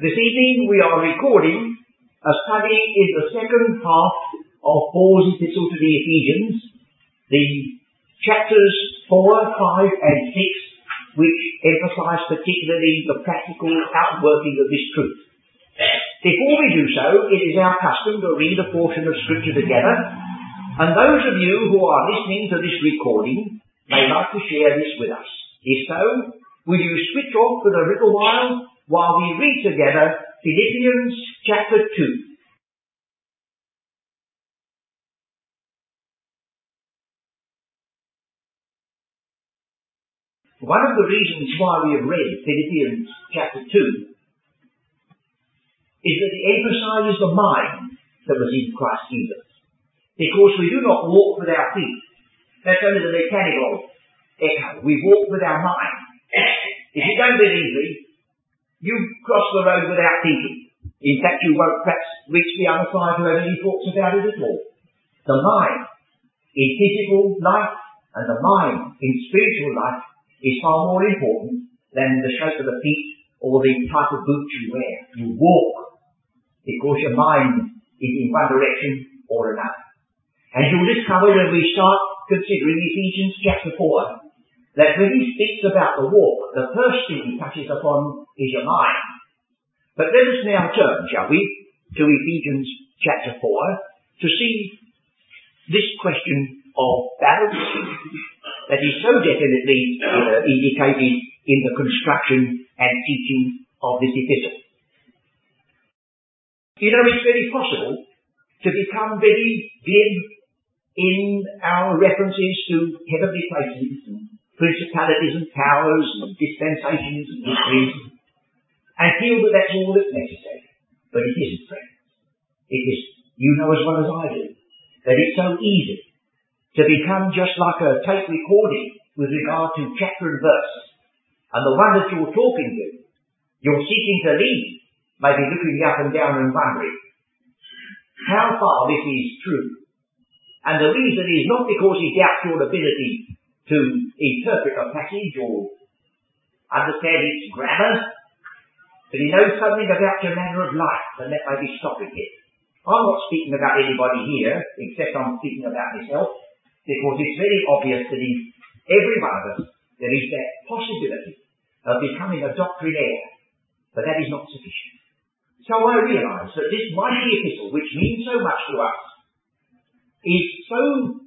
This evening we are recording a study in the second half of Paul's epistle to the Ephesians, the chapters 4, 5 and 6, which emphasize particularly the practical outworking of this truth. Before we do so, it is our custom to read a portion of scripture together, and those of you who are listening to this recording may like to share this with us. If so, will you switch off for a little while while we read together Philippians chapter 2. One of the reasons why we have read Philippians chapter 2 is that it emphasizes the mind that was in Christ Jesus. Because we do not walk with our feet. That's only the mechanical echo. We walk with our mind. If you don't believe me, you cross the road without thinking. In fact, you won't perhaps reach the other side have any thoughts about it at all. The mind in physical life and the mind in spiritual life is far more important than the shape of the feet or the type of boots you wear. You walk because your mind is in one direction or another. And you'll discover when we start considering Ephesians chapter 4 that when he speaks about the walk, the first thing he touches upon is your mind. But let us now turn, shall we, to Ephesians chapter 4 to see this question of balance that is so definitely uh, indicated in the construction and teaching of this epistle. You know, it's very possible to become very dim in our references to heavenly places principalities and powers and dispensations and mysteries and feel that that's all that's necessary. But it isn't, friends. It is, you know as well as I do, that it's so easy to become just like a tape recording with regard to chapter and verse. And the one that you're talking to, you're seeking to lead, may be looking up and down and wondering how far this is true. And the reason is not because he doubts your ability to interpret a passage or understand its grammar, but he knows something about your manner of life, and that may be stopping it. I'm not speaking about anybody here, except I'm speaking about myself, because it's very obvious that in every one of us there is that possibility of becoming a doctrinaire, but that is not sufficient. So I realise that this mighty epistle, which means so much to us, is so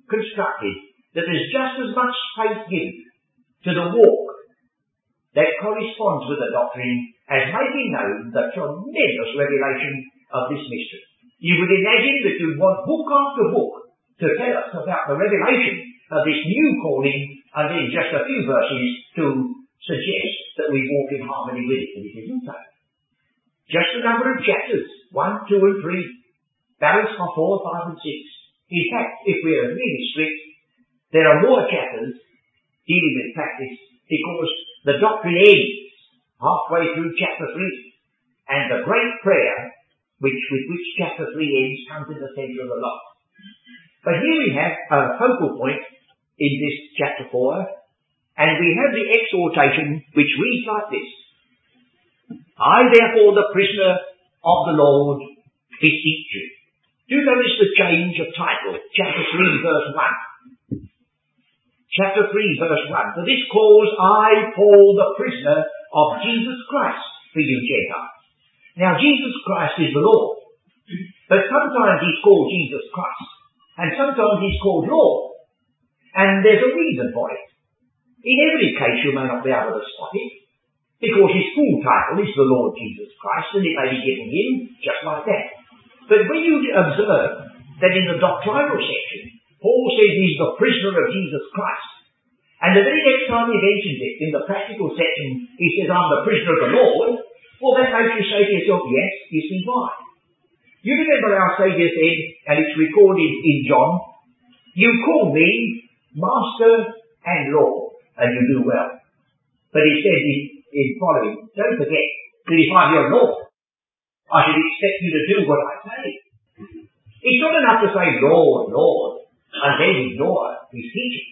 constructed that there's just as much space given to the walk that corresponds with the doctrine as making known the tremendous revelation of this mystery. You would imagine that you'd want book after book to tell us about the revelation of this new calling and then just a few verses to suggest that we walk in harmony with it, but it isn't so. Just a number of chapters, one, two, and three, balanced by four, five, and six. In fact, if we are really strict, there are more chapters dealing with practice because the doctrine ends halfway through chapter 3 and the great prayer which, with which chapter 3 ends comes in the center of the lot. But here we have a focal point in this chapter 4 and we have the exhortation which reads like this. I therefore the prisoner of the Lord beseech you. Do notice the change of title? Chapter 3 verse 1 chapter 3 verse 1. For this cause I, Paul, the prisoner of Jesus Christ for you Gentiles. Now Jesus Christ is the Lord. But sometimes he's called Jesus Christ. And sometimes he's called Lord. And there's a reason for it. In every case you may not be able to spot it. Because his full title is the Lord Jesus Christ and it may be given him just like that. But when you observe that in the doctrinal section Paul says he's the prisoner of Jesus Christ. And the very next time he mentions it, in the practical section, he says, I'm the prisoner of the Lord. Well, that makes you say to yourself, yes, you see why. You remember our Saviour said, and it's recorded in John, you call me Master and Lord, and you do well. But he said in, in following, don't forget that if I'm your Lord, I should expect you to do what I say. It's not enough to say Lord, Lord and then ignore his teaching.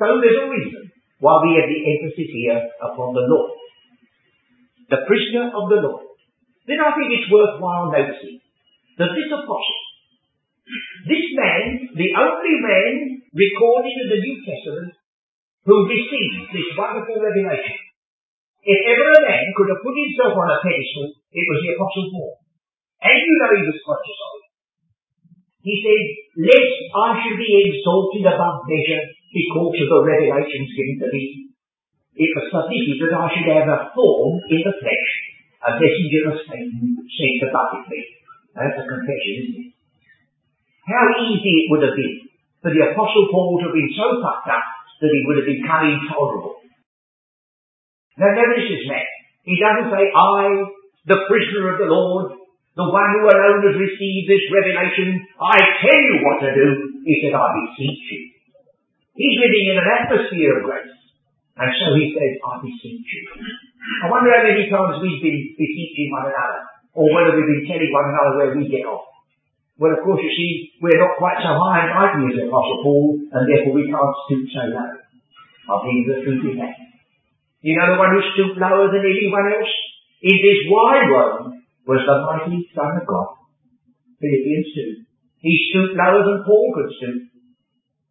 So there's a reason why we have the emphasis here upon the Lord. The prisoner of the Lord. then I think it's worthwhile noticing that this apostle, this man, the only man recorded in the New Testament who received this wonderful revelation, if ever a man could have put himself on a pedestal, it was the Apostle Paul. And you know he was conscious of it. He said, lest I should be exalted above measure because of the revelations given to me, it was sufficient that I should have a form in the flesh, a messenger of Satan sent buffet me. That's a confession, isn't it? How easy it would have been for the Apostle Paul to have been so fucked up that he would have become intolerable. Now notice this man. He doesn't say, I, the prisoner of the Lord, the one who alone has received this revelation, I tell you what to do. He said, I beseech you. He's living in an atmosphere of grace. And so he says, I beseech you. I wonder how many times we've been beseeching one another, or whether we've been telling one another where we get off. Well, of course, you see, we're not quite so high and mighty as Apostle Paul, and therefore we can't stoop so low. I think the truth is that. You know the one who stooped lower than anyone else in this wide world was the mighty Son of God. Philippians 2. He stooped lower than Paul could stoop.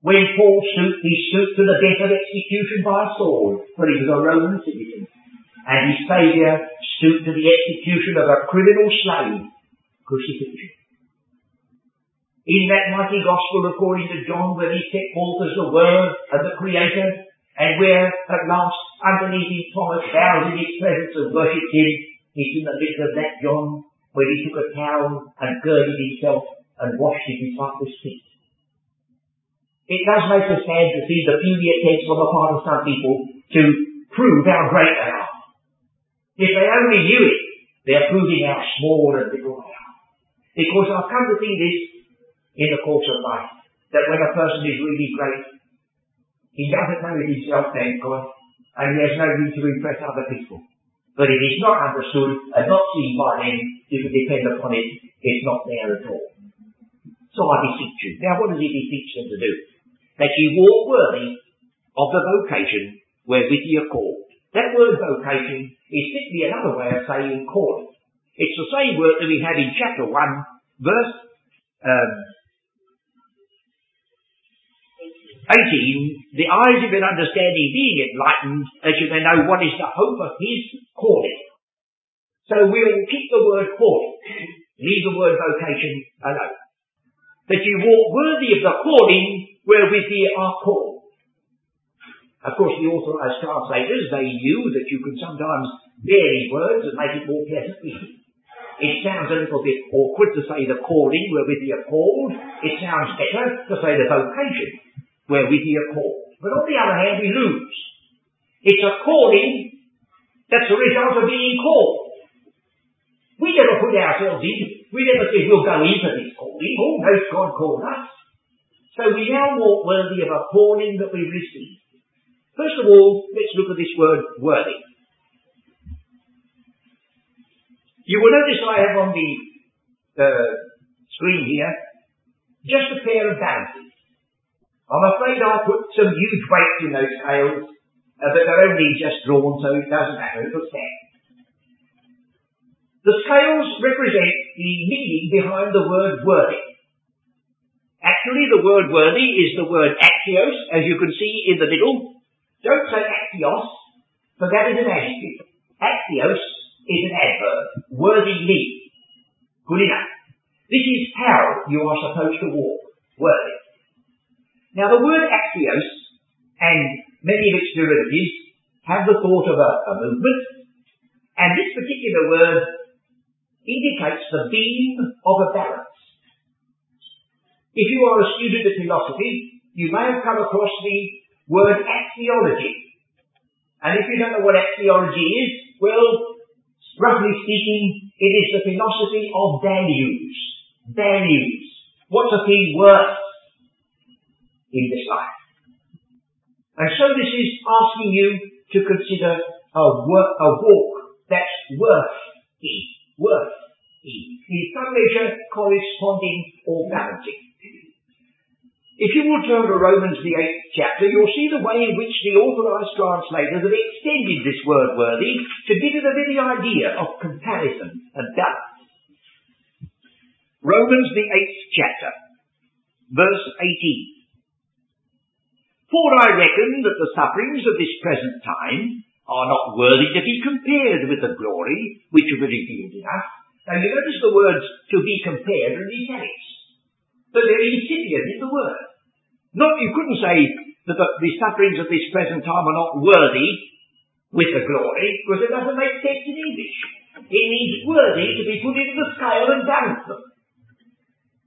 When Paul stooped, he stooped to the death of execution by sword, for he was a Roman citizen. And his Saviour stooped to the execution of a criminal slave, crucifixion. In that mighty gospel according to John, where he set forth as the Word and the Creator, and where at last underneath his Thomas bows in his presence and worshipped him, he's in the midst of that John where he took a towel and girded himself and washed his disciples' feet. It does make us sad to see the puny takes on the part of some people to prove how great they are. If they only knew it, they're proving how small and little they are. Because I've come to see this in the course of life, that when a person is really great, he doesn't know it himself, thank God, and he has no need to impress other people. But if it's not understood and not seen by them, you can depend upon it, it's not there at all. So I beseech you. Now what does he beseech them to do? That ye walk worthy of the vocation wherewith ye are called. That word vocation is simply another way of saying calling. It's the same word that we had in chapter 1, verse um, 18, the eyes of your understanding being enlightened, that you may know what is the hope of his calling. So we'll keep the word calling, leave the word vocation alone. That you walk worthy of the calling wherewith ye are called. Of course, the authorized translators, they knew that you could sometimes vary words and make it more pleasant It sounds a little bit awkward to say the calling wherewith ye are called. It sounds better to say the vocation wherewith he are called. But on the other hand, we lose. It's a calling that's a result of being called. We never put ourselves in. We never say we'll go into this calling. Oh, no, God called us. So we now walk worthy of a calling that we receive. First of all, let's look at this word worthy. You will notice I have on the uh, screen here just a pair of balances. I'm afraid I put some huge weights in those scales, uh, but they're only just drawn, so it doesn't matter, it'll stand. The scales represent the meaning behind the word worthy. Actually, the word worthy is the word axios, as you can see in the middle. Don't say axios, for that is an adjective. Axios is an adverb. Worthily. Good enough. This is how you are supposed to walk. Worthy. Now the word axios and many of its derivatives have the thought of a, a movement, and this particular word indicates the beam of a balance. If you are a student of philosophy, you may have come across the word axiology. And if you don't know what axiology is, well, roughly speaking, it is the philosophy of values. Values. What's a thing worth? In this life. And so this is asking you to consider a, wor- a walk that's worth worthy, worthy, in some measure corresponding or balancing. If you will turn to Romans the eighth chapter, you'll see the way in which the authorized translators have extended this word worthy to give it a very idea of comparison and balance. Romans the eighth chapter, verse 18. For I reckon that the sufferings of this present time are not worthy to be compared with the glory which will be revealed in us. Now you notice the words to be compared in italics. But they're incipient in the word. Not, you couldn't say that the, the sufferings of this present time are not worthy with the glory, because it doesn't make sense in English. It means worthy to be put into the scale and balance them.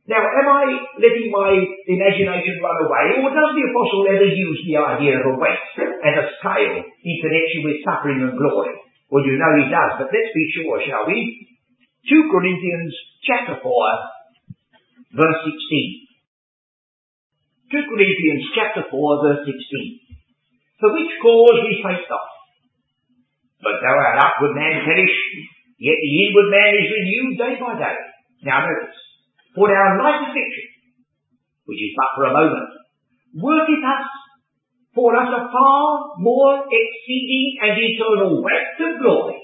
Now, am I letting my imagination run away, or does the apostle ever use the idea of a weight and a scale in connection with suffering and glory? Well, you know he does, but let's be sure, shall we? 2 Corinthians chapter 4, verse 16. 2 Corinthians chapter 4 verse 16. For which cause we face not. But though our outward man perish, yet the inward man is renewed day by day. Now notice, for our light affliction, which is but for a moment, worketh us for us a far more exceeding and eternal weight of glory.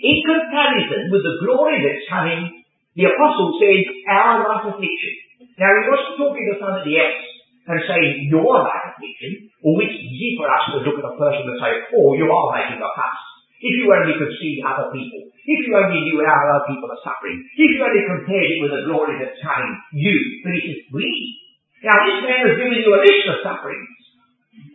In comparison with the glory that's coming, the apostle said, our light affliction. Now he wasn't talking to somebody else and saying, your light affliction, or it's easy for us to look at a person and say, oh, you are making a fuss. If you only could see other people, if you only knew how other people are suffering, if you only compared it with the glory that's coming, you, but he says, we. Now this man has given you a list of sufferings,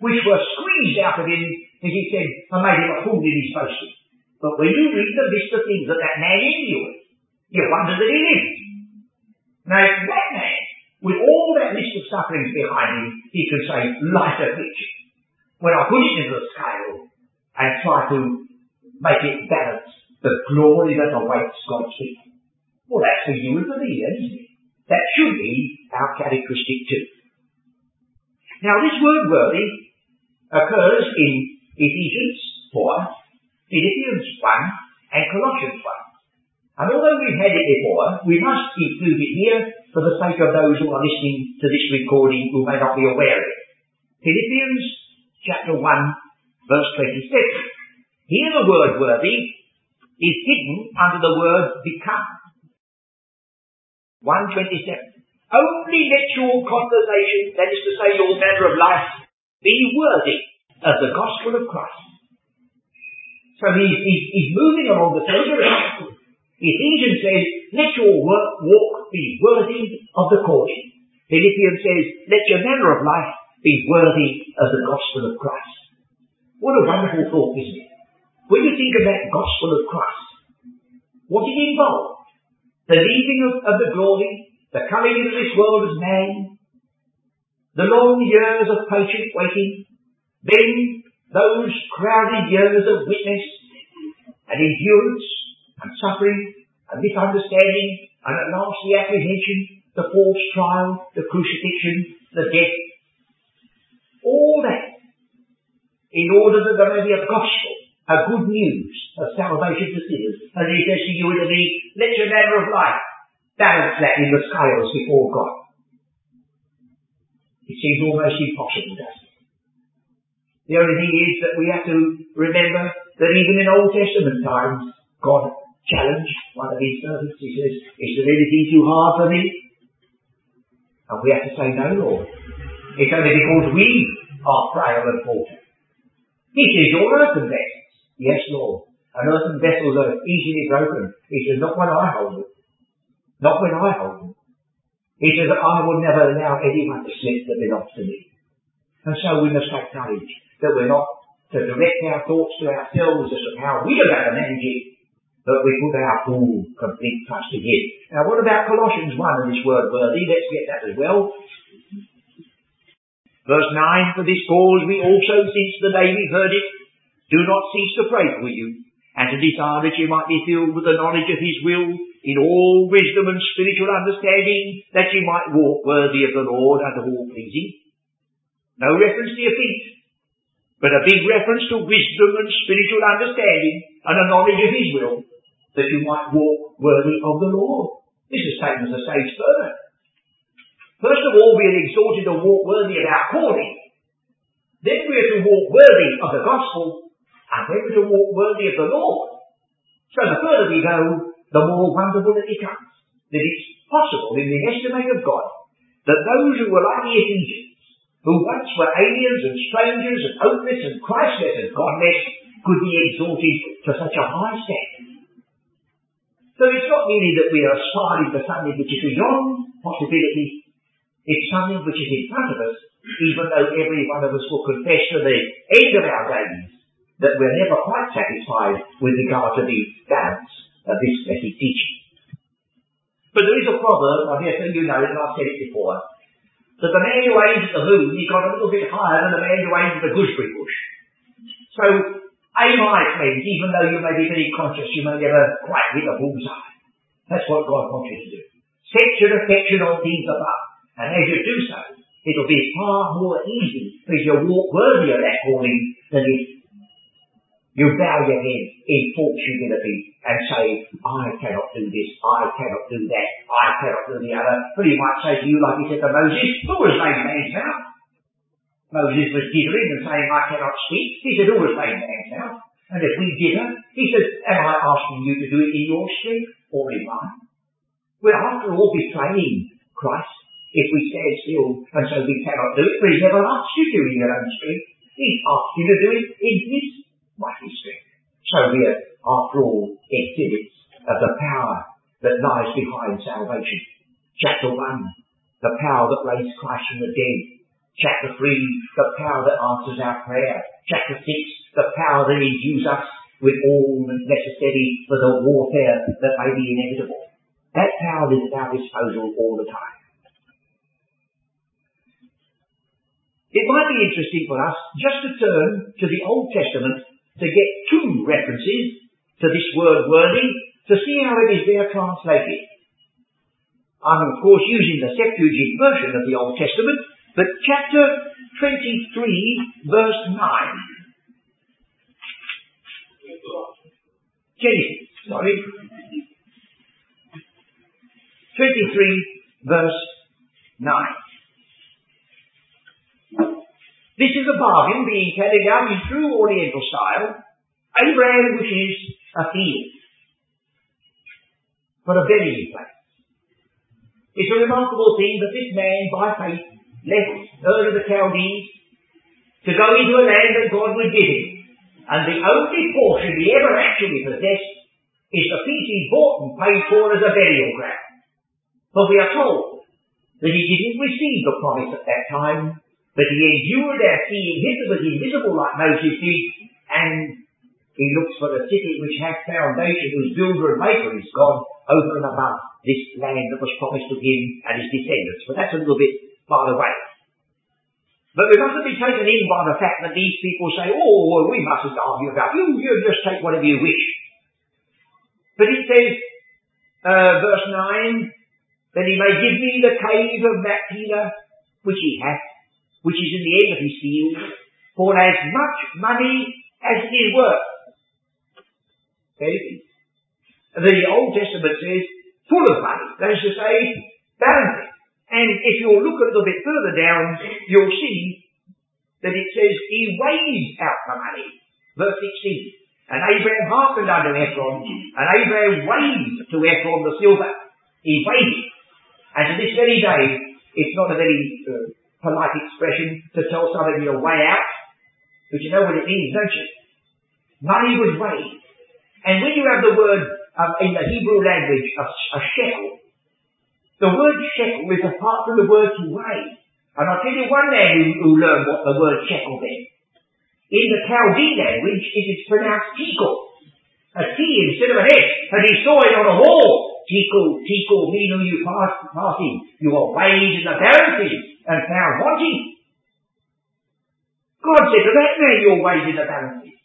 which were squeezed out of him, as he said, and made him a fool in his boasting. But when you read the list of things that that man endured, you wonder that he lived. Now, if that man with all that list of sufferings behind him, he could say, light affliction. When I put it into the scale and try to make it balance the glory that awaits God's people. Well, that's for you and for me, isn't it? That should be our characteristic too. Now, this word worthy occurs in Ephesians 4, Philippians 1, and Colossians 1. And although we've had it before, we must include it here for the sake of those who are listening to this recording who may not be aware of it. Philippians chapter 1 verse 26. Here the word worthy is hidden under the word become. 127. Only let your conversation, that is to say your manner of life, be worthy of the gospel of Christ. So he's, he's, he's moving along the same direction. Ephesians says, let your work, walk be worthy of the calling. Philippians says, let your manner of life be worthy of the gospel of Christ. What a wonderful thought, isn't it? When you think of that gospel of Christ, what it involved, the leaving of, of the glory, the coming into this world as man, the long years of patient waiting, then those crowded years of witness and endurance and suffering and misunderstanding and at last the apprehension, the false trial, the crucifixion, the death. All that in order that there may be a gospel, a good news of salvation to sinners. And he says to you and to me, let your manner of life balance that in the scales before God. It seems almost impossible, doesn't it? The only thing is that we have to remember that even in Old Testament times, God challenged one of his servants. He says, is there anything too hard for me? And we have to say, no, Lord. It's only because we are frail and falter. He says, your earthen vessels. Yes, Lord. An earthen vessel are easily broken. He says, not when I hold them. Not when I hold it. He says, that I will never allow anyone to slip that belongs to me. And so we must have courage that we're not to direct our thoughts to ourselves as to how we are going to manage it, but we put our full, complete trust in Him. Now what about Colossians 1 and this word worthy? Let's get that as well. Verse 9, For this cause we also, since the day we heard it, do not cease to pray for you, and to desire that you might be filled with the knowledge of His will, in all wisdom and spiritual understanding, that you might walk worthy of the Lord and all pleasing. No reference to your feet, but a big reference to wisdom and spiritual understanding and a knowledge of His will, that you might walk worthy of the Lord. This is taken as a stage further. First of all, we are exhorted to walk worthy of our calling. Then we are to walk worthy of the gospel, and then we walk worthy of the Lord. So the further we go, the more wonderful it becomes. That it's possible in the estimate of God that those who were like the Ephesians, who once were aliens and strangers and hopeless and Christless and godless, could be exalted to such a high standard. So it's not merely that we are aspiring to something which is beyond possibility, it's something which is in front of us, even though every one of us will confess to the end of our days that we're never quite satisfied with regard to the balance of this blessed teaching. But there is a proverb, I say you know it, and I've said it before, that the man who aims at the moon, he got a little bit higher than the man who aims at the gooseberry bush. So, aim high, friends, even though you may be very conscious you may never quite hit a bullseye. That's what God wants you to do. Set your affection on things above. And as you do so, it'll be far more easy if you walk worthy of that calling than if you bow your head in humility and say, I cannot do this, I cannot do that, I cannot do the other. But he might say to you, like he said to Moses, who was made man's mouth? Moses was jittering and saying, I cannot speak. He said, who was made man's mouth? And if we jitter, he says, am I asking you to do it in your strength or in mine? We're after all betraying Christ if we stand still and so we cannot do it, for he's never asked you to do it in your own strength. He's asked you to do it in his mighty strength. So we are, after all, exhibits of the power that lies behind salvation. Chapter 1, the power that raised Christ from the dead. Chapter 3, the power that answers our prayer. Chapter 6, the power that endues us with all necessary for the warfare that may be inevitable. That power is at our disposal all the time. It might be interesting for us just to turn to the Old Testament to get two references to this word worthy to see how it is there translated. I'm of course using the Septuagint version of the Old Testament, but chapter 23 verse 9. Genesis, sorry. 23 verse 9. This is a bargain being carried out in true Oriental style. Abraham wishes a field for a burying place. It's a remarkable thing that this man, by faith, left Ur of the Chaldees to go into a land that God would give him. And the only portion he ever actually possessed is the piece he bought and paid for as a burial ground. But we are told that he didn't receive the promise at that time, but he endured our seeing was invisible like Moses did, and he looks for the city which has foundation, whose builder and maker is God, over and above this land that was promised to him and his descendants. But that's a little bit far away. But we mustn't be taken in by the fact that these people say, oh, well, we mustn't argue about you, you just take whatever you wish. But it says, uh, verse 9, that he may give me the cave of Machpelah, which he hath, which is in the end of his field, for as much money as it is worth. Okay? The Old Testament says, full of money. That is to say, bounty. And if you look a little bit further down, you'll see that it says he weighs out the money. Verse 16. And Abraham hearkened unto Ephron, and Abraham weighed to Ephron the silver. He weighed it. And to this very day, it's not a very uh, polite expression to tell somebody you're way out, but you know what it means, don't you? Money was weighed. And when you have the word um, in the Hebrew language, a, a shekel, the word shekel is apart from the word to weigh. And I'll tell you one man who, who learned what the word shekel meant. In the Chaldean language, it is pronounced tekel. A T instead of an S. And he saw it on a wall. Tekel, mean who you pass, passing. You are weighed in the balances and found wanting. God said to that man, you're weighed in the balances.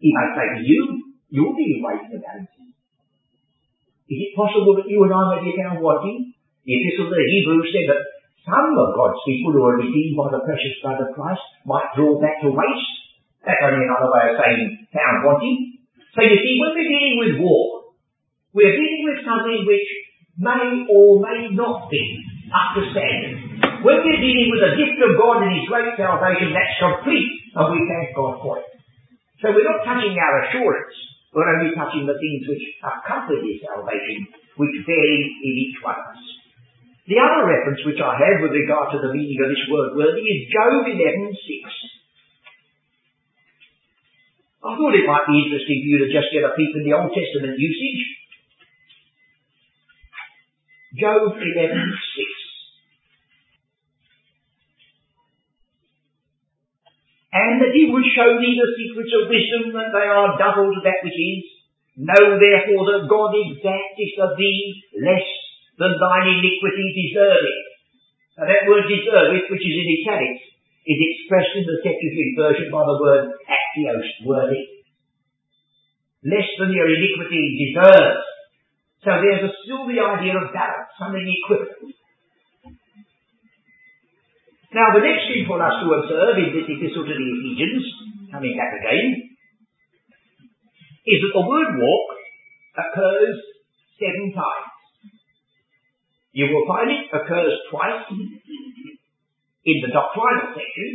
He may say to you, you're being weighed in the balances. Is it possible that you and I may be found wanting? The epistle of the Hebrews said that some of God's people who are redeemed by the precious blood of Christ might draw back to waste. That's only another way of saying found wanting. So you see, when we're dealing with war, we're dealing with something which may or may not be up to standard. When we're dealing with the gift of God and His great salvation, that's complete, and we thank God for it. So we're not touching our assurance, we're only touching the things which accompany salvation, which vary in each one of us. The other reference which I have with regard to the meaning of this word worthy is Job 11.6. I thought it might be interesting for you to just get a peep in the Old Testament usage. Job 11.6. And that he would show thee the secrets of wisdom, that they are double to that which is. Know therefore that God exacteth of thee less than thine iniquity deserveth. Now that word deserveth, which is in italics, is expressed in the Septuagint version by the word axios, worthy. Less than your iniquity deserves. So there's a, still the idea of balance, something equivalent. Now the next thing for us to observe in this epistle to the Ephesians, coming back again, is that the word walk occurs seven times. You will find it occurs twice in the doctrinal section,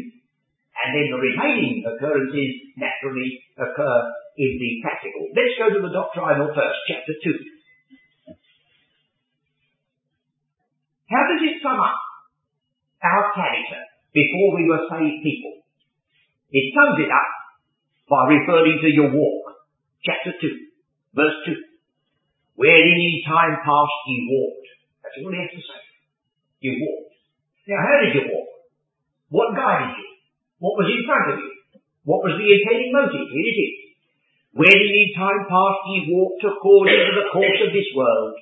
and then the remaining occurrences naturally occur in the practical. Let's go to the doctrinal first, chapter 2. How does it sum up our character before we were saved people? It sums it up by referring to your walk. Chapter 2, verse 2. Wherein in time past ye walked that's all he has to say. You walked. Now, how did you walk? What guided you? What was in front of you? What was the impelling motive? Here it is. When in time past ye walked according to the course of this world,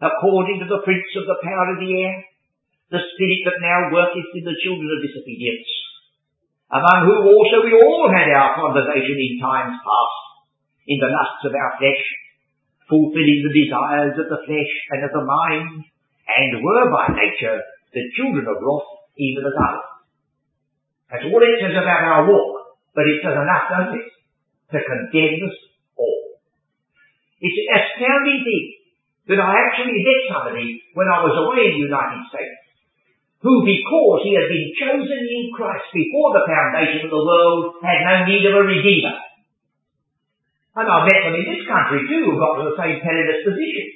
according to the prince of the power of the air, the spirit that now worketh in the children of disobedience, among whom also we all had our conversation in times past, in the lusts of our flesh, fulfilling the desires of the flesh and of the mind, and were by nature the children of wrath, even as others. That's all it says about our walk, but it says enough, doesn't it? To condemn us all. It's an astounding thing that I actually met somebody when I was away in the United States, who because he had been chosen in Christ before the foundation of the world had no need of a redeemer. And I've met them in this country too who got to the same perilous position.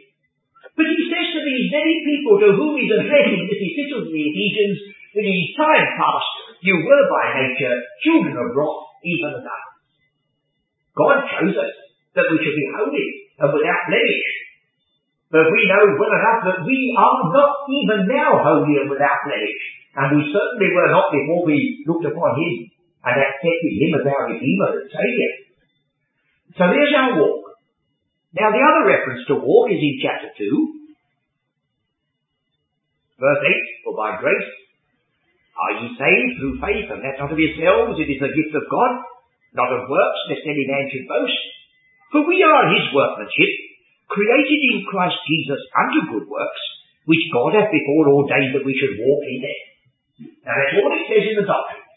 But he says to these very people to whom he's addressing this epistle to the Ephesians, that in time past you were by nature children of wrath, even as us. God chose us that we should be holy and without blemish. But we know well enough that we are not even now holy and without blemish. And we certainly were not before we looked upon Him and accepted Him as our Redeemer and Saviour. So there's our walk. Now the other reference to walk is in chapter 2, verse 8, for by grace are ye saved through faith, and that not of yourselves, it is a gift of God, not of works, lest any man should boast. For we are his workmanship, created in Christ Jesus unto good works, which God hath before ordained that we should walk in them. Now that's all it says in the doctrine.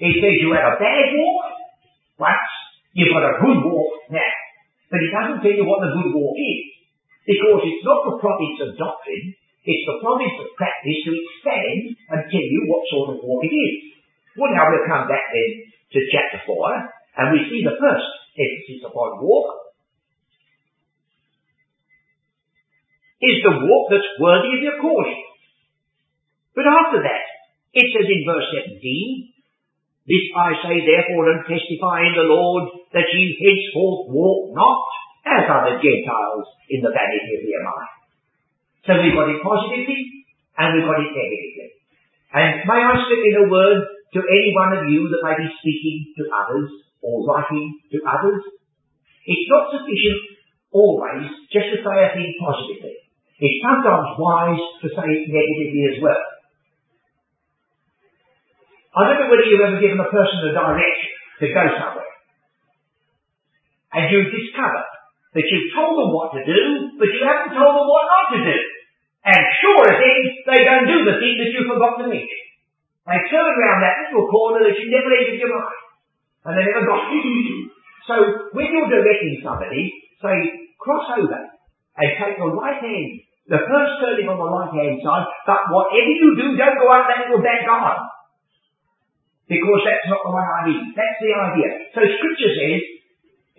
It says you had a bad walk once, You've got a good walk now. But it doesn't tell you what the good walk is. Because it's not the province of doctrine, it's the province of practice to expand and tell you what sort of walk it is. Well now we'll come back then to chapter 4, and we see the first emphasis upon walk is the walk that's worthy of your calling. But after that, it says in verse 17, this I say therefore and testify in the Lord that ye henceforth walk not as other Gentiles in the vanity of their mind. So we've got it positively and we've got it negatively. And may I slip in a word to any one of you that may be speaking to others or writing to others? It's not sufficient always just to say a thing positively. It's sometimes wise to say it negatively as well. I don't know whether you've ever given a person a direction to go somewhere. And you discover that you've told them what to do, but you haven't told them what not to do. And sure as things, they don't do the thing that you forgot to mention. They turn around that little corner that you never entered your mind. And they never got to. So when you're directing somebody, say, cross over and take the right hand, The first turning on the right hand side, but whatever you do, don't go out that little back garden. Because that's not the one I need. That's the idea. So scripture says,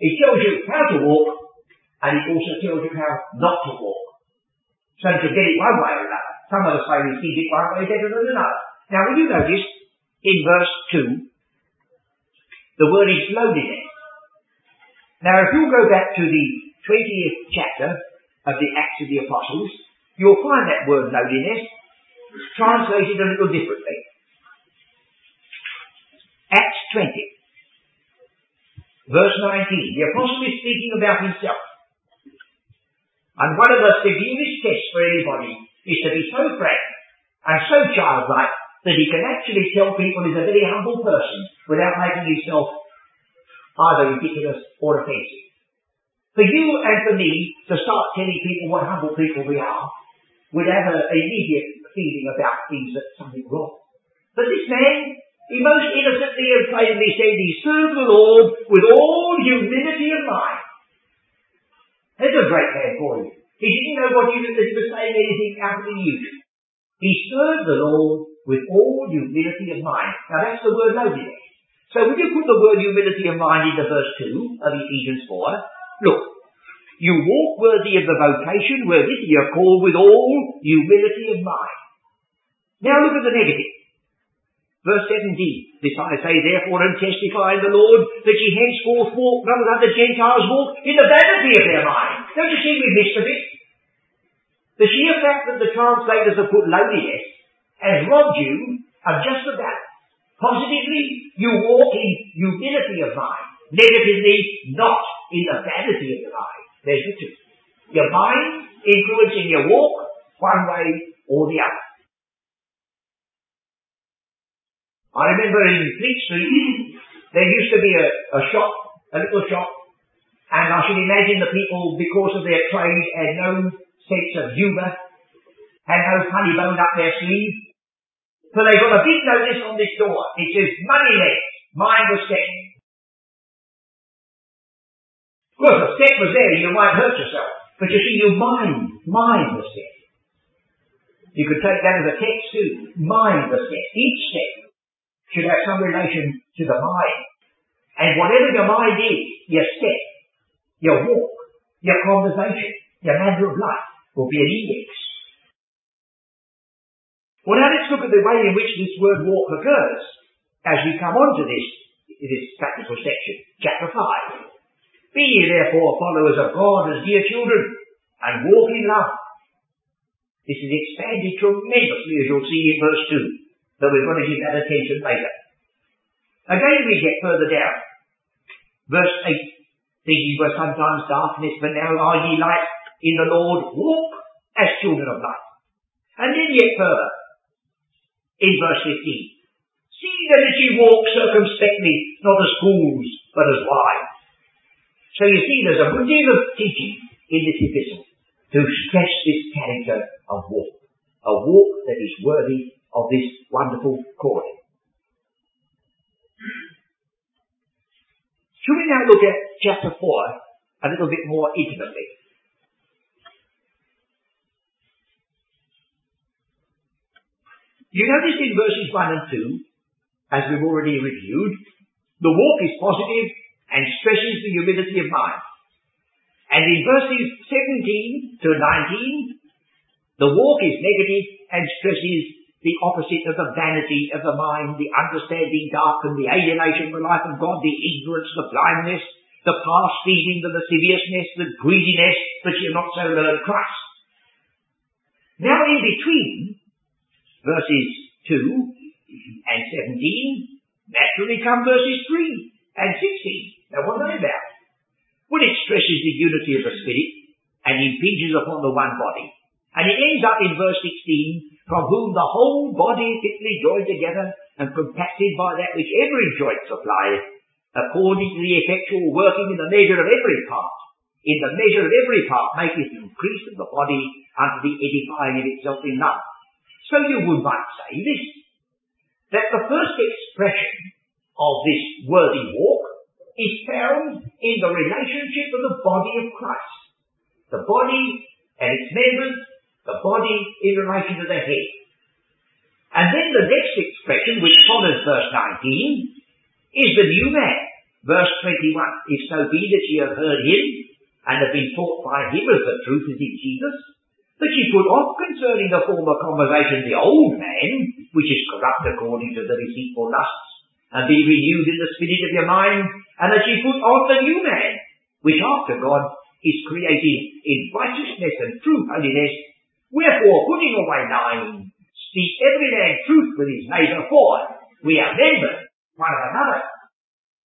it tells you how to walk, and it also tells you how not to walk. So to get it one way or another. Some of us may receive it one way better than another. Now will you notice, in verse 2, the word is lowliness. Now if you go back to the 20th chapter of the Acts of the Apostles, you'll find that word lowliness translated a little differently. Acts 20, verse 19. The apostle is speaking about himself. And one of the severest tests for anybody is to be so frank and so childlike that he can actually tell people he's a very humble person without making himself either ridiculous or offensive. For you and for me to start telling people what humble people we are would have an immediate feeling about things that something wrong. But this man he most innocently and plainly said he served the Lord with all humility of mind. There's a great man for you. He didn't know what he was, saying anything out of the usual. He served the Lord with all humility of mind. Now that's the word lowliness. So when you put the word humility of mind into verse 2 of Ephesians 4, look, you walk worthy of the vocation wherewith you are called with all humility of mind. Now look at the negative. Verse 17, this I say therefore and testify in the Lord that ye henceforth walk not as other Gentiles walk in the vanity of their mind. Don't you see we missed a bit? The sheer fact that the translators have put lowliness has robbed you of just that. Positively, you walk in humility of mind. Negatively, not in the vanity of the mind. There's the two. Your mind influencing your walk one way or the other. I remember in Fleet Street, there used to be a, a shop, a little shop, and I should imagine the people, because of their trade, had no sense of humour, had no funny bone up their sleeve. So they got a big notice on this door. It says, money left, mind was set. Of course, the step was there, you might hurt yourself. But you see, your mind, mind was set. You could take that as a text too. Mind was set. Each step should have some relation to the mind. And whatever your mind is, your step, your walk, your conversation, your manner of life will be an index. Well now let's look at the way in which this word walk occurs as we come on to this, this practical section, chapter 5. Be ye therefore followers of God as dear children, and walk in love. This is expanded tremendously as you'll see in verse 2 but we're going to give that attention later. Again we get further down. Verse 8, thinking were sometimes darkness, but now are ye light in the Lord, walk as children of light. And then yet further, in verse 15, see that as ye walk circumspectly, not as fools, but as wise. So you see there's a good deal of teaching in this epistle to stress this character of walk. A walk that is worthy of this wonderful calling. Should we now look at chapter 4 a little bit more intimately? You notice in verses 1 and 2, as we've already reviewed, the walk is positive and stresses the humility of mind. And in verses 17 to 19, the walk is negative and stresses the opposite of the vanity of the mind, the understanding darkened, the alienation of the life of God, the ignorance, the blindness, the past feeding, the lasciviousness, the greediness that you're not so learn Christ. Now in between verses 2 and 17, naturally come verses 3 and 16. Now what are they about? Well, it stresses the unity of the Spirit and impinges upon the one body. And it ends up in verse 16, from whom the whole body fitly joined together and compacted by that which every joint supplieth, according to the effectual working in the measure of every part, in the measure of every part maketh increase of the body unto the edifying of itself in love. So you would might say this, that the first expression of this worthy walk is found in the relationship of the body of Christ. The body and its members The body in relation to the head. And then the next expression, which follows verse 19, is the new man. Verse 21, if so be that ye have heard him, and have been taught by him as the truth is in Jesus, that ye put off concerning the former conversation the old man, which is corrupt according to the deceitful lusts, and be renewed in the spirit of your mind, and that ye put on the new man, which after God is created in righteousness and true holiness. Wherefore, putting away lying, speak every man truth with his neighbour, for we are members one of another.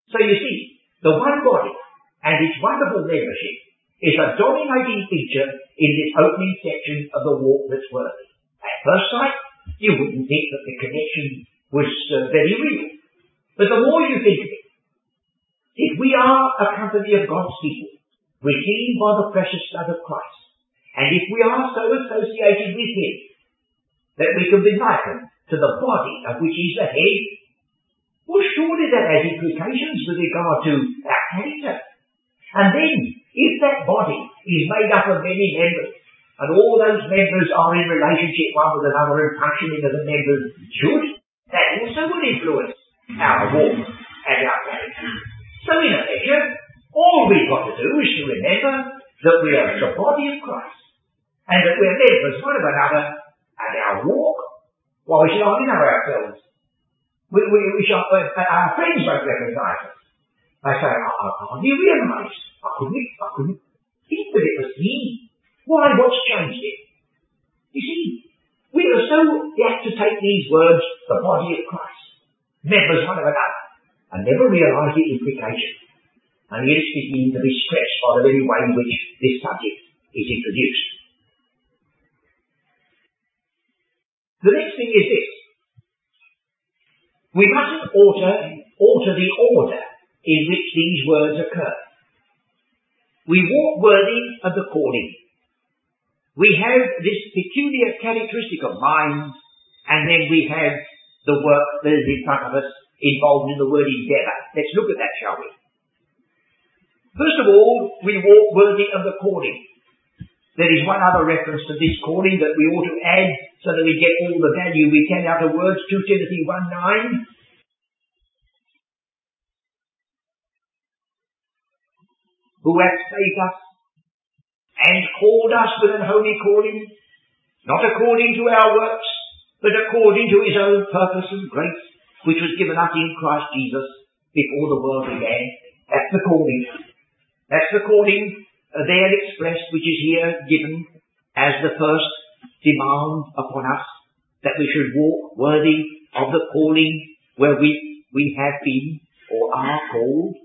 So you see, the one body and its wonderful membership is a dominating feature in this opening section of the walk that's worthy. At first sight, you wouldn't think that the connection was uh, very real. But the more you think of it, if we are a company of God's people, redeemed by the precious blood of Christ, and if we are so associated with Him that we can be likened to the body of which He's the head, well, surely that has implications with regard to our character. And then, if that body is made up of many members, and all those members are in relationship one with another and functioning as the members should, that also will influence our walk and our character. So in a measure, all we've got to do is to remember that we are the body of Christ, and that we're members one of another, and our walk, well, we should only know ourselves we, we, we shall, uh, our friends won't recognize us. I say, I, I hardly realized. I couldn't, I couldn't think that it was me. Why, what's changed it? You see, we are so apt to take these words, the body of Christ, members one of another, and never realise the implication. And yet it's beginning to be stretched by the very way in which this subject is introduced. The next thing is this. We mustn't alter, alter the order in which these words occur. We walk worthy of the calling. We have this peculiar characteristic of mind, and then we have the work that is in front of us involved in the word endeavour. Let's look at that, shall we? First of all, we walk worthy of the calling. There is one other reference to this calling that we ought to add so that we get all the value we can out of words. 2 Timothy 1 9. Who hath saved us and called us with an holy calling, not according to our works, but according to his own purpose and grace, which was given us in Christ Jesus before the world began. That's the calling. That's the calling uh, there expressed, which is here given as the first demand upon us, that we should walk worthy of the calling where we, we have been or are called.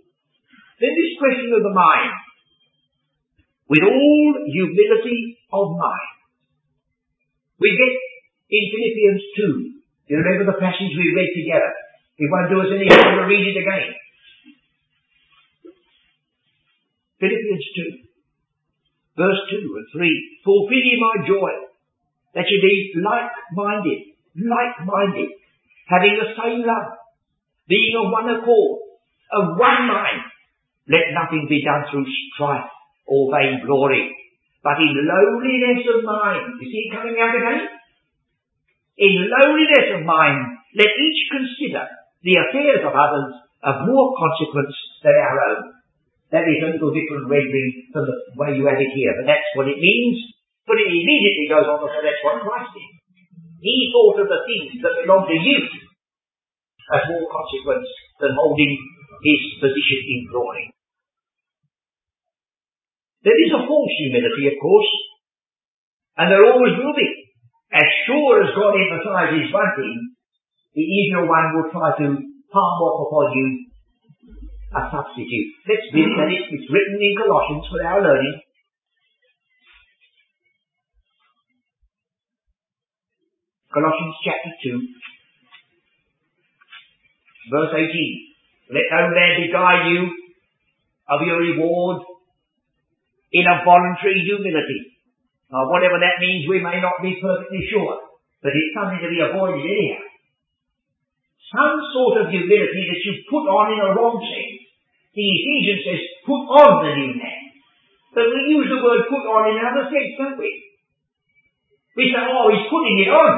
Then this question of the mind. With all humility of mind. We get in Philippians 2. You remember the passage we read together? It won't do us any harm to read it again. Philippians 2 verse 2 and 3. Fulfill ye my joy, that ye be like-minded, like-minded, having the same love, being of one accord, of one mind. Let nothing be done through strife or vain glory, but in lowliness of mind. You see it coming out again? In lowliness of mind, let each consider the affairs of others of more consequence than our own. That is a little different rendering from the way you have it here, but that's what it means. But it immediately goes on to say that's what Christ did. He thought of the things that belong to you as more consequence than holding his position in glory. There is a false humility, of course, and there always will be. As sure as God emphasizes one thing, the evil one will try to palm off upon you a substitute. Let's read it. It's written in Colossians for our learning. Colossians chapter 2, verse 18. Let no man beguile you of your reward in a voluntary humility. Now, whatever that means, we may not be perfectly sure, but it's something to be avoided anyhow. Some sort of humility that you put on in a wrong sense the Ephesians says, put on the new man. But we use the word put on in another sense, don't we? We say, oh, he's putting it on.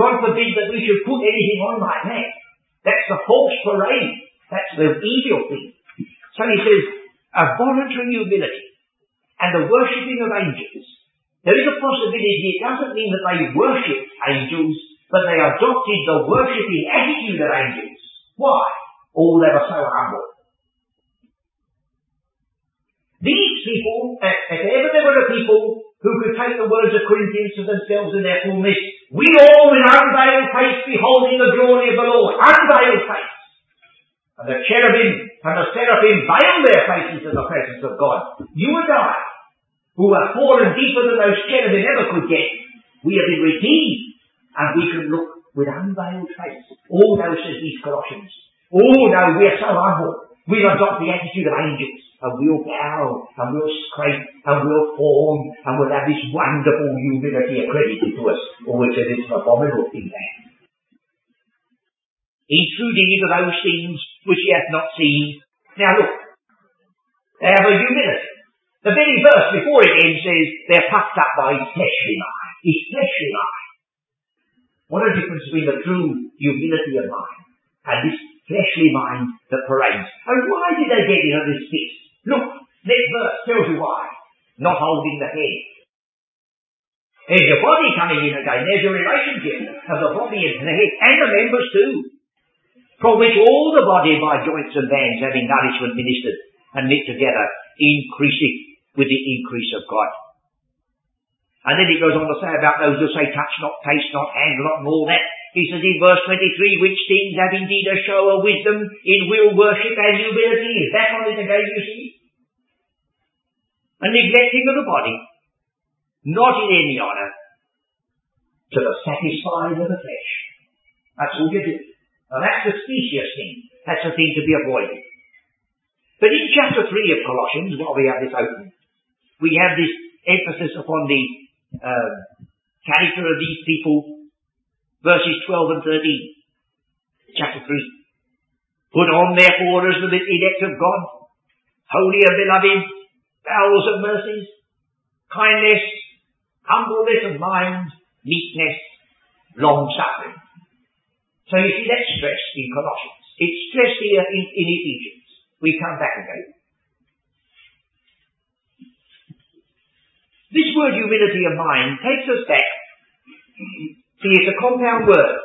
God forbid that we should put anything on like that. That's the false parade. That's the evil thing. So he says, a voluntary humility and the worshipping of angels. There is a possibility, it doesn't mean that they worship angels, but they adopted the worshipping attitude of angels. Why? Oh, they were so humble. These people, if ever there were a people who could take the words of Corinthians to themselves in their fullness, we all with unveiled face beholding the glory of the Lord. Unveiled face. And the cherubim and the seraphim veil their faces in the presence of God. You and I, who have fallen deeper than those cherubim ever could get, we have been redeemed and we can look with unveiled face. All no, says these Colossians. Oh no, we are so humble. We'll adopt the attitude of angels and we'll bow and we'll scrape and we'll form and we'll have this wonderful humility accredited to us. Oh, it says it's an abominable thing there. Intruding into those things which he hath not seen. Now look, they have a humility. The very verse before it ends says they're puffed up by fleshly mind. His fleshly mind. What a difference between the true humility of mind and this fleshly mind that parades. And why did they get into this fix? Look, next verse tells you why. Not holding the head. There's your body coming in again. There's your relationship of the body and the head and the members too. From which all the body by joints and bands having nourishment ministered and knit together, increasing with the increase of God. And then he goes on to say about those who say touch not, taste not, handle not, and all that. He says in verse 23, which things have indeed a show of wisdom in will, worship, and humility. Is that on it again, you see? A neglecting of the body, not in any honour, to the satisfying of the flesh. That's all you do. Now that's the specious thing. That's the thing to be avoided. But in chapter 3 of Colossians, while we have this open, we have this emphasis upon the uh, character of these people verses 12 and 13. Chapter 3. Put on therefore as the elect of God, holy and beloved, bowels of mercies, kindness, humbleness of mind, meekness, long suffering. So you see that's stressed in Colossians. It's stressed here in, in Ephesians. We come back again. This word humility of mind takes us back See, it's a compound word.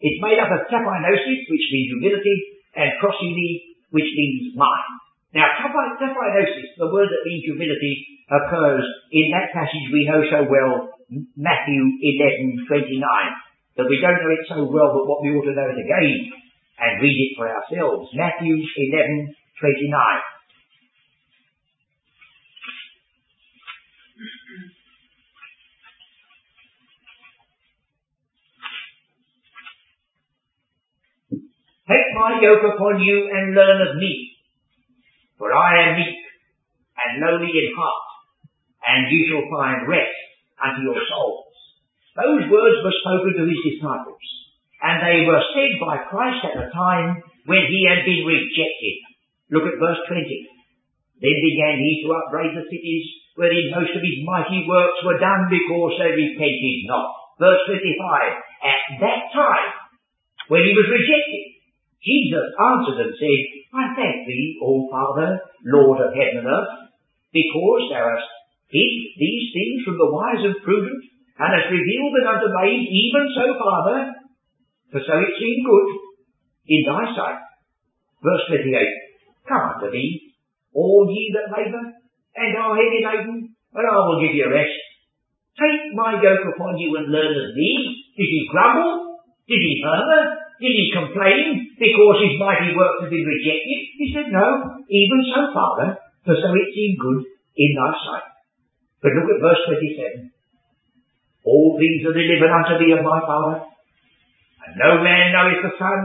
It's made up of tapinosis, which means humility, and prosody, which means mind. Now, tapinosis, the word that means humility, occurs in that passage we know so well, Matthew 11:29. That we don't know it so well, but what we ought to know it again and read it for ourselves. Matthew 11:29. Take my yoke upon you and learn of me, for I am meek and lowly in heart, and you shall find rest unto your souls. Those words were spoken to his disciples, and they were said by Christ at a time when he had been rejected. Look at verse 20. Then began he to upbraid the cities wherein most of his mighty works were done because they repented not. Verse 25. At that time, when he was rejected, Jesus answered and said, I thank thee, O Father, Lord of heaven and earth, because thou hast hid these things from the wise and prudent, and hast revealed them unto babes, even so, Father, for so it seemed good in thy sight. Verse 28, Come unto me, all ye that labour and are heavy laden, and I will give you rest. Take my yoke upon you and learn of me. Did he grumble? Did he murmur? Did he complain because his mighty works had been rejected? He said, No, even so, Father, for so it seemed good in thy sight. But look at verse 27. All things are delivered unto thee of my Father, and no man knoweth the Son,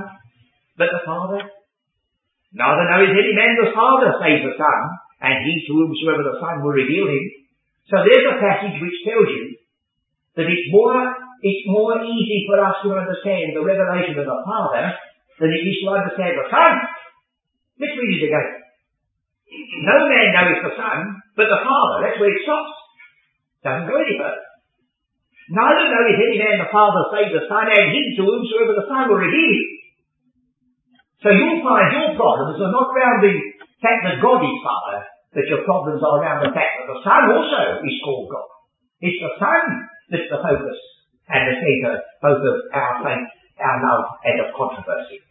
but the Father. Neither knoweth any man the Father save the Son, and he to whomsoever the Son will reveal him. So there's a passage which tells you that it's more it's more easy for us to understand the revelation of the Father than it is to understand the Son. Let's read it again. No man knows the Son, but the Father. That's where it stops. Doesn't go any further. Neither knoweth any man the Father save the Son, and him to whomsoever the Son will reveal. So you'll find your problems are not around the fact that God is Father, but your problems are around the fact that the Son also is called God. It's the Son that's the focus and the centre both of our faith, our love, and of controversy.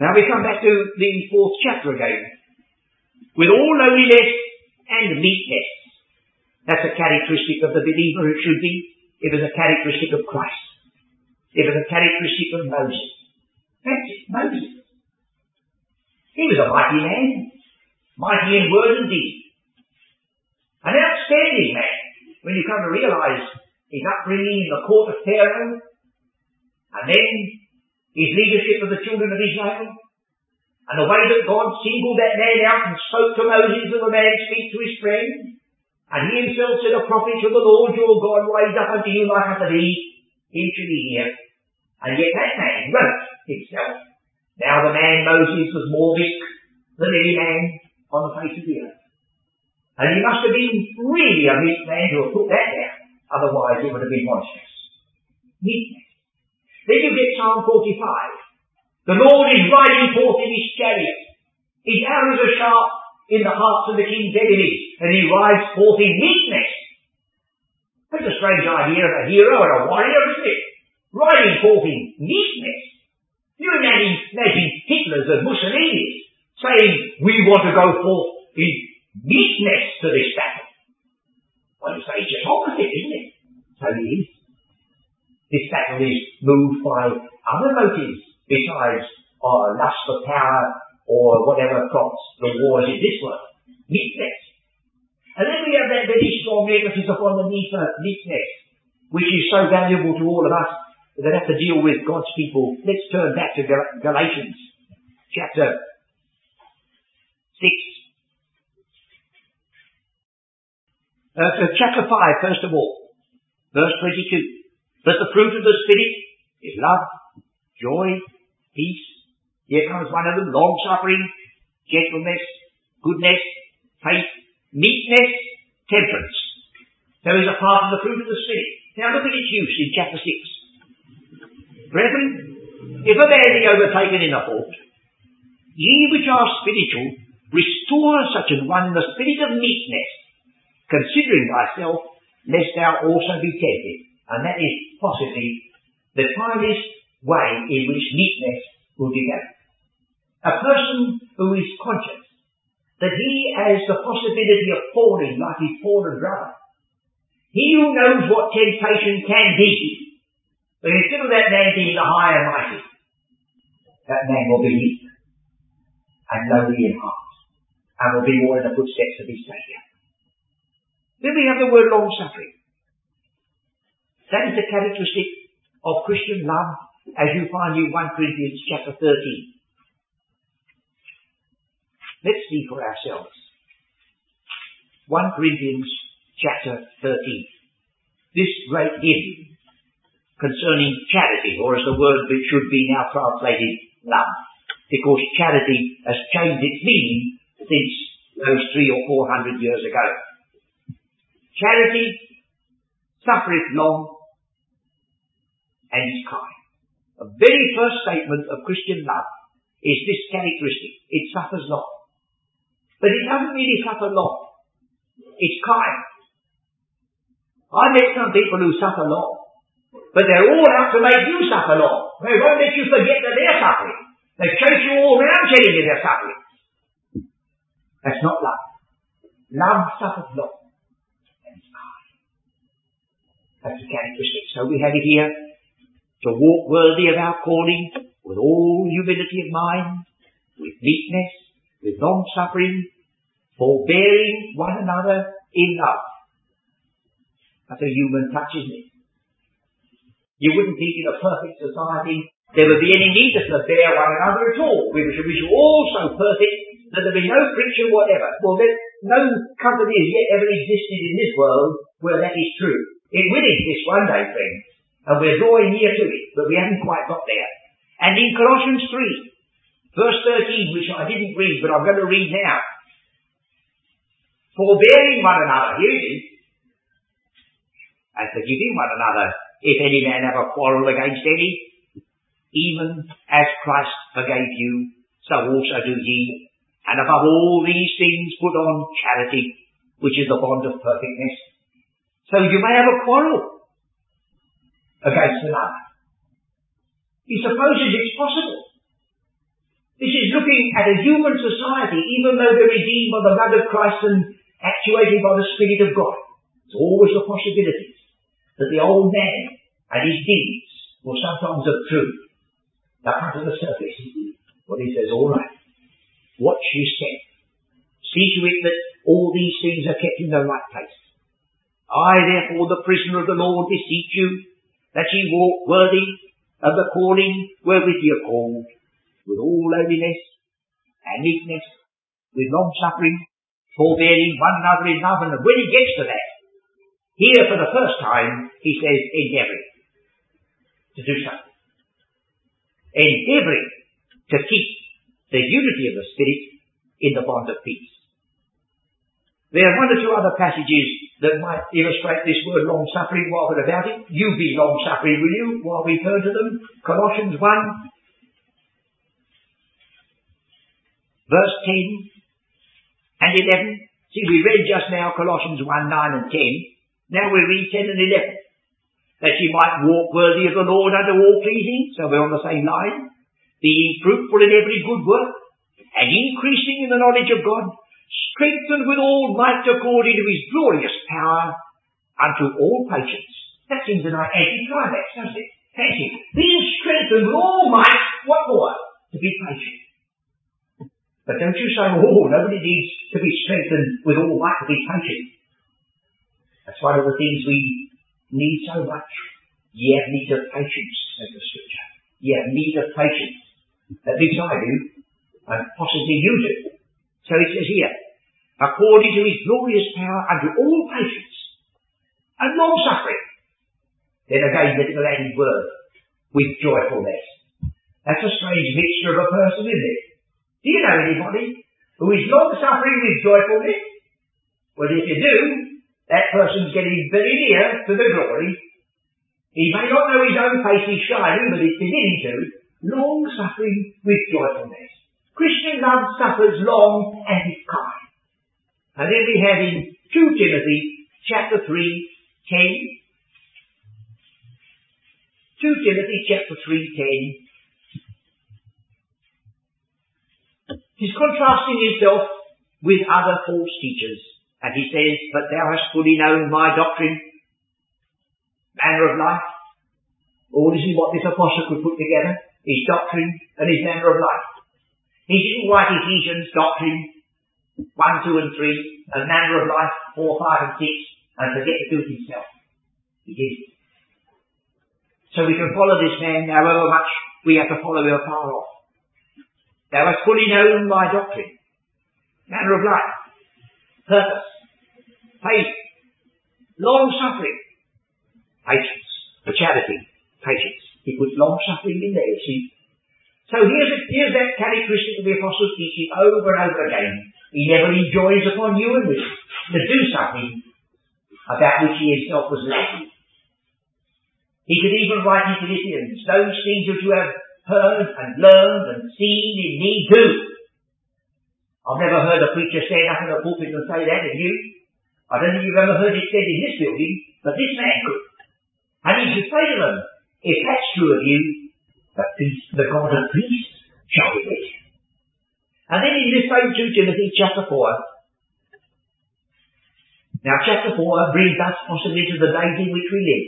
Now we come back to the fourth chapter again. With all lowliness and meekness. That's a characteristic of the believer, it should be. It was a characteristic of Christ. It was a characteristic of Moses. That's it, Moses. He was a mighty man. Mighty in word and deed. An outstanding man. When you come to realize his upbringing in the court of Pharaoh, and then his leadership of the children of Israel, and the way that God singled that man out and spoke to Moses as a man speak to his friend, and he himself said, A prophet of the Lord your God rise up unto you like unto thee, him should he hear. And yet that man wrote himself. Now the man Moses was more meek than any man on the face of the earth. And he must have been really a meek man to have put that down. Otherwise it would have been monstrous. Meekness. Then you get Psalm 45. The Lord is riding forth in his chariot. His arrows are sharp in the hearts of the king's enemies, and he rides forth in meekness. That's a strange idea of a hero and a warrior, isn't it? Riding forth in meekness. You imagine, imagine Hitler's and Mussolini's saying, we want to go forth in meekness to this battle. Well, it's just opposite, isn't it? So it is. This battle is moved by other motives besides oh, or lust for power or whatever prompts the wars in this world. Meekness. And then we have that very strong emphasis upon the need for meekness, which is so valuable to all of us that have to deal with God's people. Let's turn back to Galatians chapter 6. Uh, chapter 5, first of all, verse 22. But the fruit of the Spirit is love, joy, peace. Here comes one of them, long suffering, gentleness, goodness, faith, meekness, temperance. There is a part of the fruit of the Spirit. Now look at its use in chapter 6. Brethren, if a man be overtaken in a fault, ye which are spiritual, restore such an one in the spirit of meekness, considering thyself, lest thou also be tempted. And that is possibly the finest way in which meekness will develop. A person who is conscious that he has the possibility of falling like his fallen brother. He who knows what temptation can be, but instead of that man being the high and mighty, that man will be meek and lowly in heart and will be more in the footsteps of his Saviour. Then we have the word long suffering. That is the characteristic of Christian love as you find in 1 Corinthians chapter 13. Let's see for ourselves. 1 Corinthians chapter 13. This great hymn concerning charity, or as the word which should be now translated, love. Because charity has changed its meaning since those three or four hundred years ago. Charity suffereth long and is kind. The very first statement of Christian love is this characteristic. It suffers long. But it doesn't really suffer long. It's kind. I met some people who suffer long. But they're all out to make you suffer long. They won't let you forget that they're suffering. They chase you all around telling you they're suffering. That's not love. Love suffers long. And. That's the characteristic. So we have it here to walk worthy of our calling with all humility of mind, with meekness, with long suffering, forbearing one another in love. That's a human touch, isn't it? You wouldn't think in a perfect society there would be any need to forbear one another at all. We should be all so perfect that there would be no friction whatever. Well, no company has yet ever existed in this world where that is true. It will exist one day, friends. And we're drawing near to it, but we haven't quite got there. And in Colossians 3, verse 13, which I didn't read, but I'm going to read now. Forbearing one another, here it is. and forgiving one another, if any man have a quarrel against any, even as Christ forgave you, so also do ye. And above all these things put on charity, which is the bond of perfectness. So you may have a quarrel against another. He supposes it's possible. This is looking at a human society, even though they're redeemed by the blood of Christ and actuated by the Spirit of God. There's always the possibility that the old man and his deeds will sometimes obtrude up under the surface. But he says, all right, watch your step. See to it that all these things are kept in the right place. I, therefore, the prisoner of the Lord, beseech you that ye walk worthy of the calling wherewith ye are called, with all lowliness and meekness, with long suffering, forbearing one another in love. And when he gets to that, here for the first time, he says endeavouring to do something. Endeavouring to keep the unity of the Spirit in the bond of peace. There are one or two other passages that might illustrate this word long suffering while we're about it. You be long suffering, will you, while we turn to them? Colossians 1, verse 10 and 11. See, we read just now Colossians 1, 9 and 10. Now we read 10 and 11. That you might walk worthy of the Lord unto all pleasing. So we're on the same line. Being fruitful in every good work and increasing in the knowledge of God, strengthened with all might according to his glorious power unto all patience. That seems an anti-climax, doesn't it? Thank you. Being strengthened with all might, what more? To be patient. But don't you say, oh, nobody needs to be strengthened with all might to be patient. That's one of the things we need so much. Ye have need of patience, says the scripture. Ye have need of patience. At least I do, and possibly you do. So it says here, according to his glorious power unto all patience and long suffering. Then again, the little word, with joyfulness. That's a strange mixture of a person, isn't it? Do you know anybody who is long suffering with joyfulness? Well, if you do, that person's getting very near to the glory. He may not know his own face is shining, but it's beginning to. Long suffering with joyfulness. Christian love suffers long and is kind. And then we have in 2 Timothy chapter 3, 10. 2 Timothy chapter 3, 10. He's contrasting himself with other false teachers. And he says, But thou hast fully known my doctrine, manner of life. All this is what this apostle could put together, his doctrine and his manner of life. He didn't write Ephesians doctrine 1, 2 and 3, and manner of life 4, 5 and 6, and forget to do it himself. He did it. So we can follow this man however much we have to follow him far off. Thou hast fully known my doctrine, manner of life, purpose, faith, long suffering, patience, charity, patience. He puts long suffering in there, see. So here's, a, here's that characteristic of the apostles' teaching over and over again. He never enjoys upon you and me to do something about which he himself was lacking. He could even write in Philippians, those things which you have heard and learned and seen in me do. I've never heard a preacher stand up in a pulpit and say that, have you? I don't think you've ever heard it said in this building, but this man could. And he should say to them, if that's true of you, the the God of peace shall be with you. And then in this same 2 Timothy chapter 4, now chapter 4 brings us possibly to the days in which we live.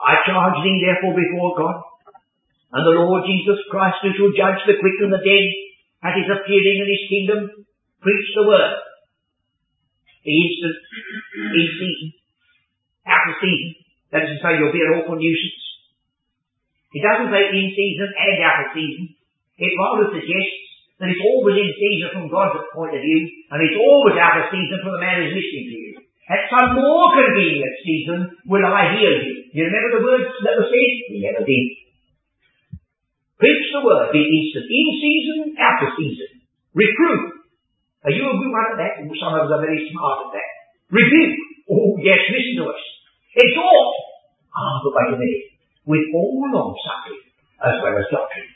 I charge thee therefore before God and the Lord Jesus Christ who shall judge the quick and the dead at his appearing in his kingdom, preach the word. The instant, in out of season. That is to say, you'll be an awful nuisance. It doesn't say in season and out of season. It rather suggests that it's always in season from God's point of view, and it's always out of season for the man who's listening to you. At some more convenient season will I hear you. You remember the words that were said? He never did. Preach the word. Be instant. In season, out of season. Reprove. Are you a good one at that? Some of us are very smart at that. Rebuke. Oh yes, listen to us. Exhort. Ah, but wait a minute. With all long suffering as well as doctrine.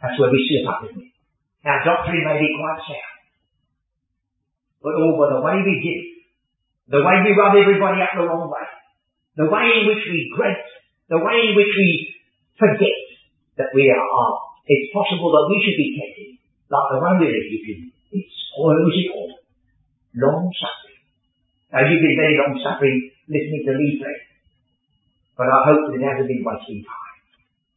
That's where we slip up, isn't it? Now doctrine may be quite sound. But oh, by the way we give the way we rub everybody up the wrong way, the way in which we grant, the way in which we forget that we are, it's possible that we should be tempted, like the one we're living It spoils it all. Long suffering. Now you've been very long suffering listening to play. But I hope that it hasn't been wasting time.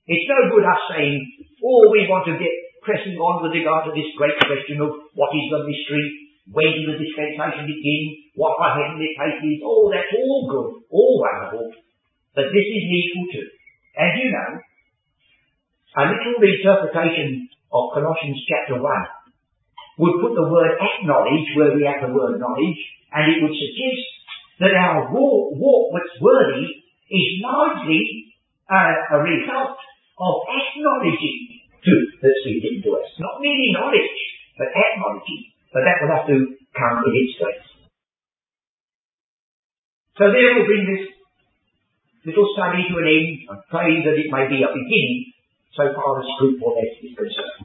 It's no good us saying, oh, we want to get pressing on with regard to this great question of what is the mystery, when does the dispensation begin, what our heavenly place is, oh, that's all good, all wonderful. But this is needful too. And you know, a little interpretation of Colossians chapter 1 would put the word acknowledge where we have the word knowledge, and it would suggest that our walk, walk worthy is largely uh, a result of acknowledging truth that's been given to us. Not merely knowledge, but acknowledging. But that will have to come in its place. So there we bring this little study to an end. I pray that it may be a beginning so far as fruitfulness is concerned.